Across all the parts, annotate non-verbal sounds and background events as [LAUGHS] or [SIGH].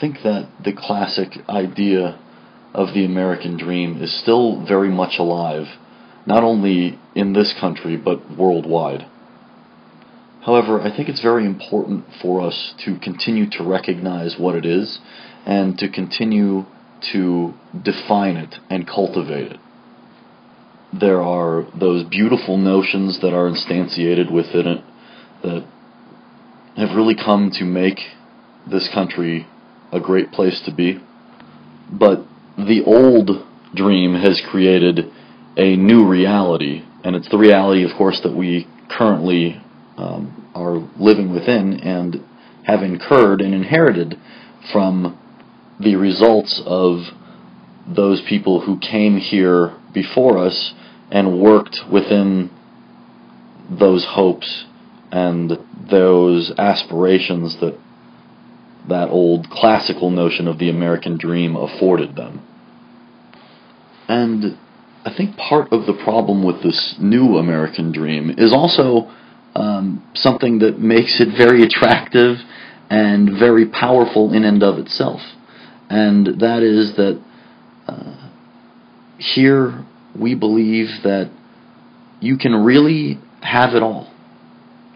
think that the classic idea of the American dream is still very much alive, not only in this country but worldwide. However, I think it's very important for us to continue to recognize what it is and to continue to define it and cultivate it. There are those beautiful notions that are instantiated within it that have really come to make this country a great place to be. But the old dream has created a new reality, and it's the reality, of course, that we currently um, are living within and have incurred and inherited from the results of those people who came here before us and worked within those hopes and those aspirations that that old classical notion of the American dream afforded them. And I think part of the problem with this new American dream is also um, something that makes it very attractive and very powerful in and of itself. And that is that uh, here we believe that you can really have it all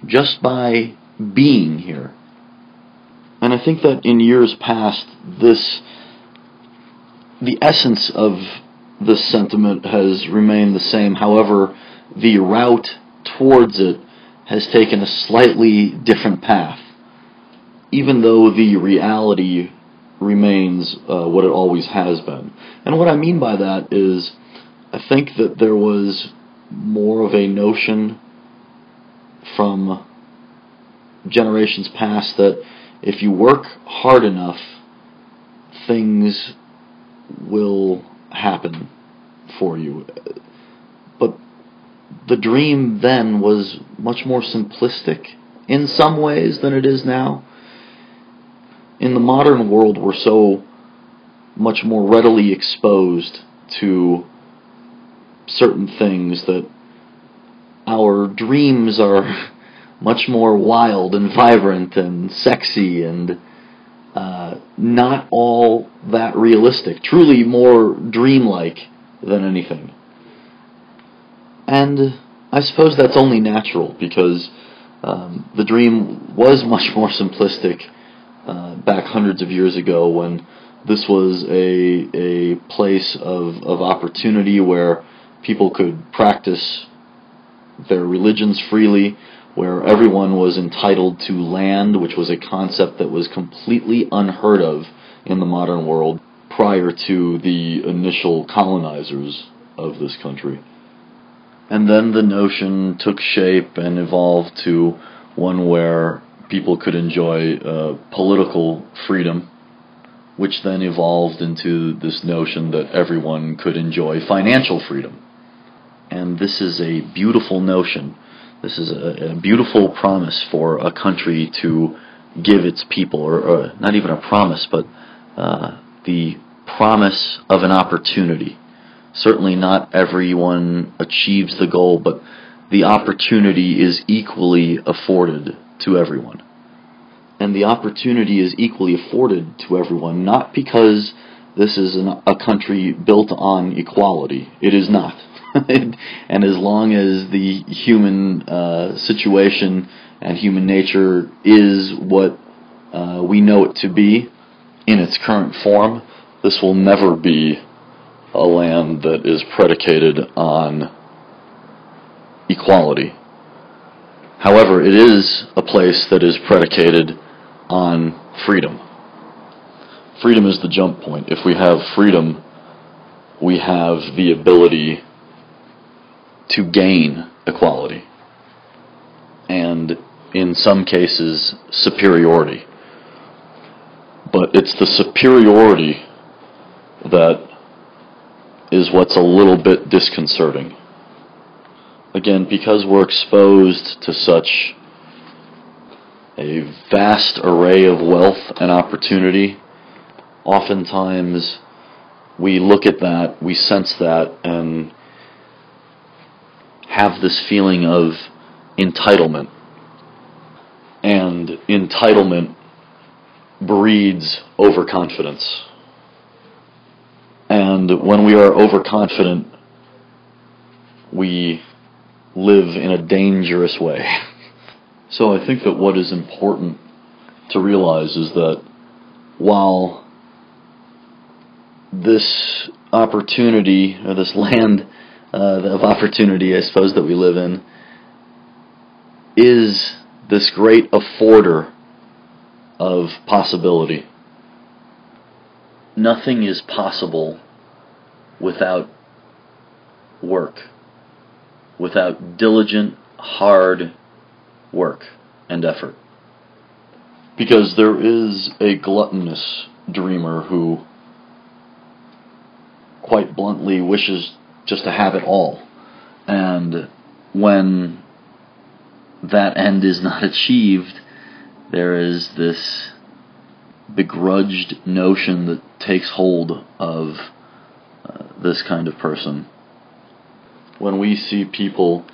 just by being here. And I think that in years past, this the essence of this sentiment has remained the same. However, the route towards it has taken a slightly different path, even though the reality remains uh, what it always has been. And what I mean by that is, I think that there was more of a notion from generations past that if you work hard enough, things will happen for you But the dream then was much more simplistic in some ways than it is now. In the modern world, we're so much more readily exposed to certain things that our dreams are [LAUGHS] much more wild and vibrant and sexy and uh, not all that realistic. Truly more dreamlike than anything. And I suppose that's only natural because um, the dream was much [LAUGHS] more simplistic uh, back hundreds of years ago when this was a a place of, of opportunity where people could practice their religions freely, where everyone was entitled to land, which was a concept that was completely unheard of in the modern world prior to the initial colonizers of this country. And then the notion took shape and evolved to one where people could enjoy uh, political freedom, which then evolved into this notion that everyone could enjoy financial freedom. And this is a beautiful notion. This is a, a beautiful promise for a country to give its people, or, or not even a promise, but uh, the promise of an opportunity Certainly not everyone achieves the goal, but the opportunity is equally afforded to everyone. And the opportunity is equally afforded to everyone, not because this is an, a country built on equality. It is not. [LAUGHS] and as long as the human uh, situation and human nature is what uh, we know it to be in its current form, this will never be a land that is predicated on equality. However, it is a place that is predicated on freedom. Freedom is the jump point. If we have freedom, we have the ability to gain equality. And in some cases, superiority. But it's the superiority that is what's a little bit disconcerting. Again, because we're exposed to such a vast array of wealth and opportunity, oftentimes we look at that, we sense that, and have this feeling of entitlement. And entitlement breeds overconfidence. And when we are overconfident, we live in a dangerous way. [LAUGHS] So I think that what is important to realize is that while this opportunity, or this land uh, of opportunity, I suppose, that we live in, is this great afforder of possibility. Nothing is possible without work, without diligent, hard work and effort. Because there is a gluttonous dreamer who quite bluntly wishes just to have it all. And when that end is not [LAUGHS] achieved, there is this begrudged notion that takes hold of uh, this kind of person. When we see people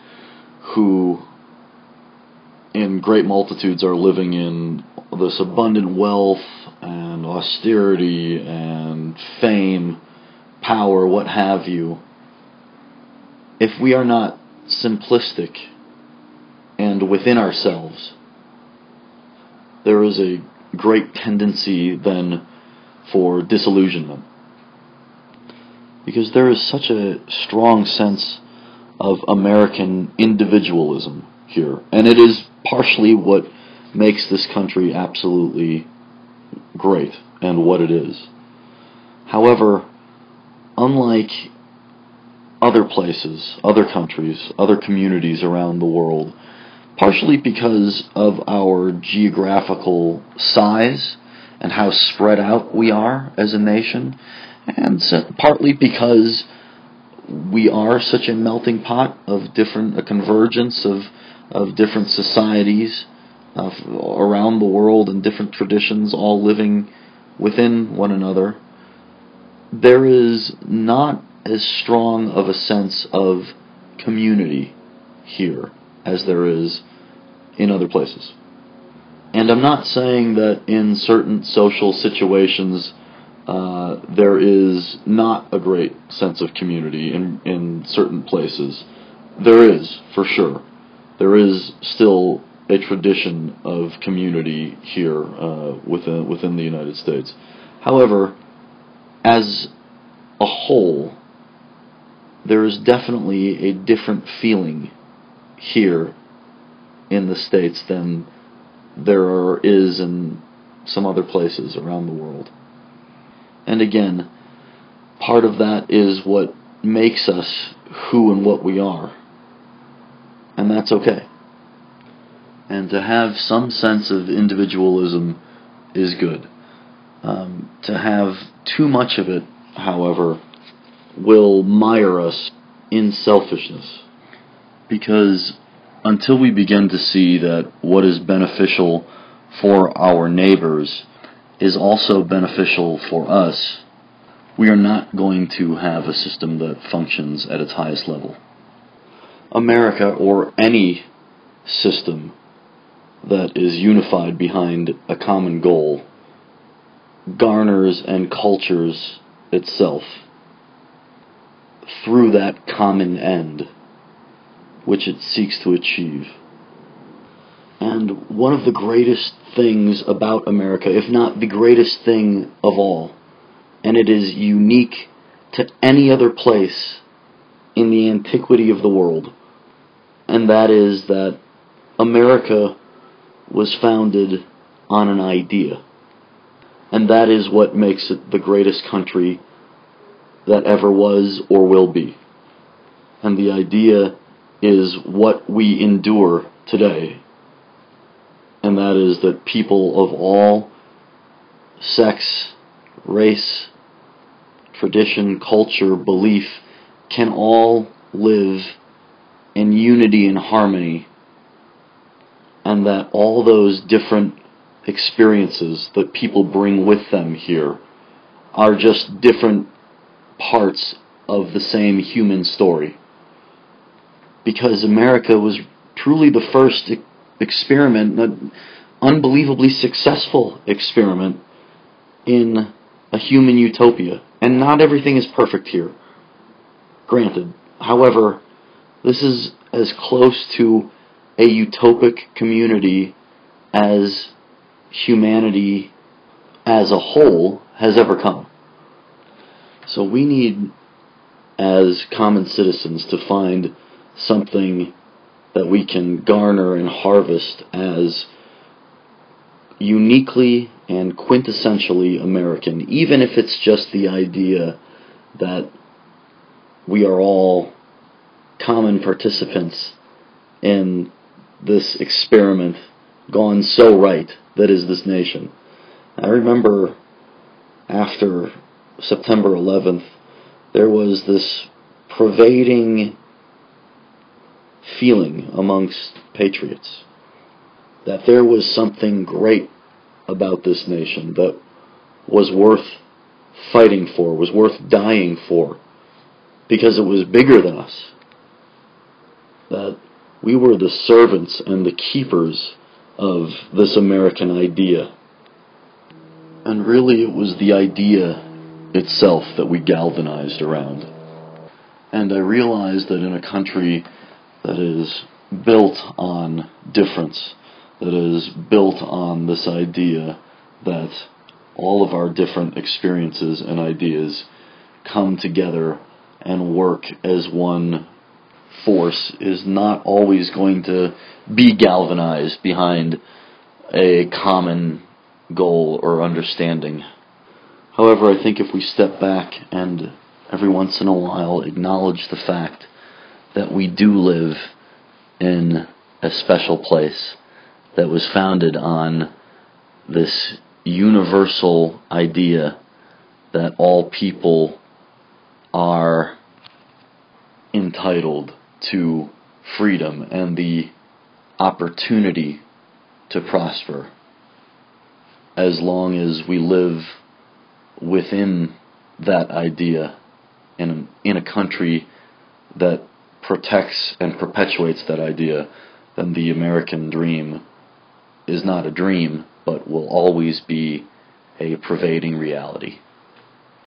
who, in great multitudes, are living in this abundant wealth and austerity and fame, power, what have you, if we are not simplistic and within ourselves, there is a great tendency then for disillusionment. Because there is such a strong sense of American individualism here. And it is partially what makes this country absolutely great and what it is. However, unlike other places, other countries, other communities around the world, partially because of our geographical size and how spread out we are as a nation, and partly because we are such a melting pot of different, a convergence of, of different societies uh, around the world and different traditions all living within one another. There is not as strong of a sense of community here as there is in other places. And I'm not saying that in certain social situations uh, there is not a great sense of community in, in certain places. There is, for sure. There is still a tradition of community here uh, within within the United States. However, as a whole, there is definitely a different feeling here in the States than there are, is in some other places around the world. And again, part of that is what makes us who and what we are. And that's okay. And to have some sense of individualism is good. Um, to have too much of it, however, will mire us in selfishness. Because until we begin to see that what is beneficial for our neighbors is also beneficial for us, we are not going to have a system that functions at its highest level. America, or any system that is unified behind a common goal, garners and cultures itself through that common end which it seeks to achieve. And one of the greatest things about America, if not the greatest thing of all, and it is unique to any other place in the antiquity of the world, and that is that America was founded on an idea. And that is what makes it the greatest country that ever was or will be. And the idea is what we endure today. And that is that people of all sex, race, tradition, culture, belief can all live in unity and harmony. And that all those different experiences that people bring with them here are just different parts of the same human story. Because America was truly the first experiment, unbelievably successful experiment in a human utopia. And not everything is perfect here. Granted. However, this is as close to a utopic community as humanity as a whole has ever come. So we need, as common citizens, to find something that we can garner and harvest as uniquely and quintessentially American, even if it's just the idea that we are all common participants in this experiment gone so right that is this nation. I remember after September 11th, there was this pervading feeling amongst patriots that there was something great about this nation that was worth fighting for, was worth dying for, because it was bigger than us. That we were the servants and the keepers of this American idea. And really, it was the idea itself that we galvanized around. And I realized that in a country that is built on difference, that is built on this idea that all of our different experiences and ideas come together and work as one force is not always going to be galvanized behind a common goal or understanding. However, I think if we step back and every once in a while acknowledge the fact that we do live in a special place that was founded on this universal idea that all people are entitled to freedom and the opportunity to prosper. As long as we live within that idea in in a country that protects and perpetuates that idea then the American dream is not a dream but will always be a pervading reality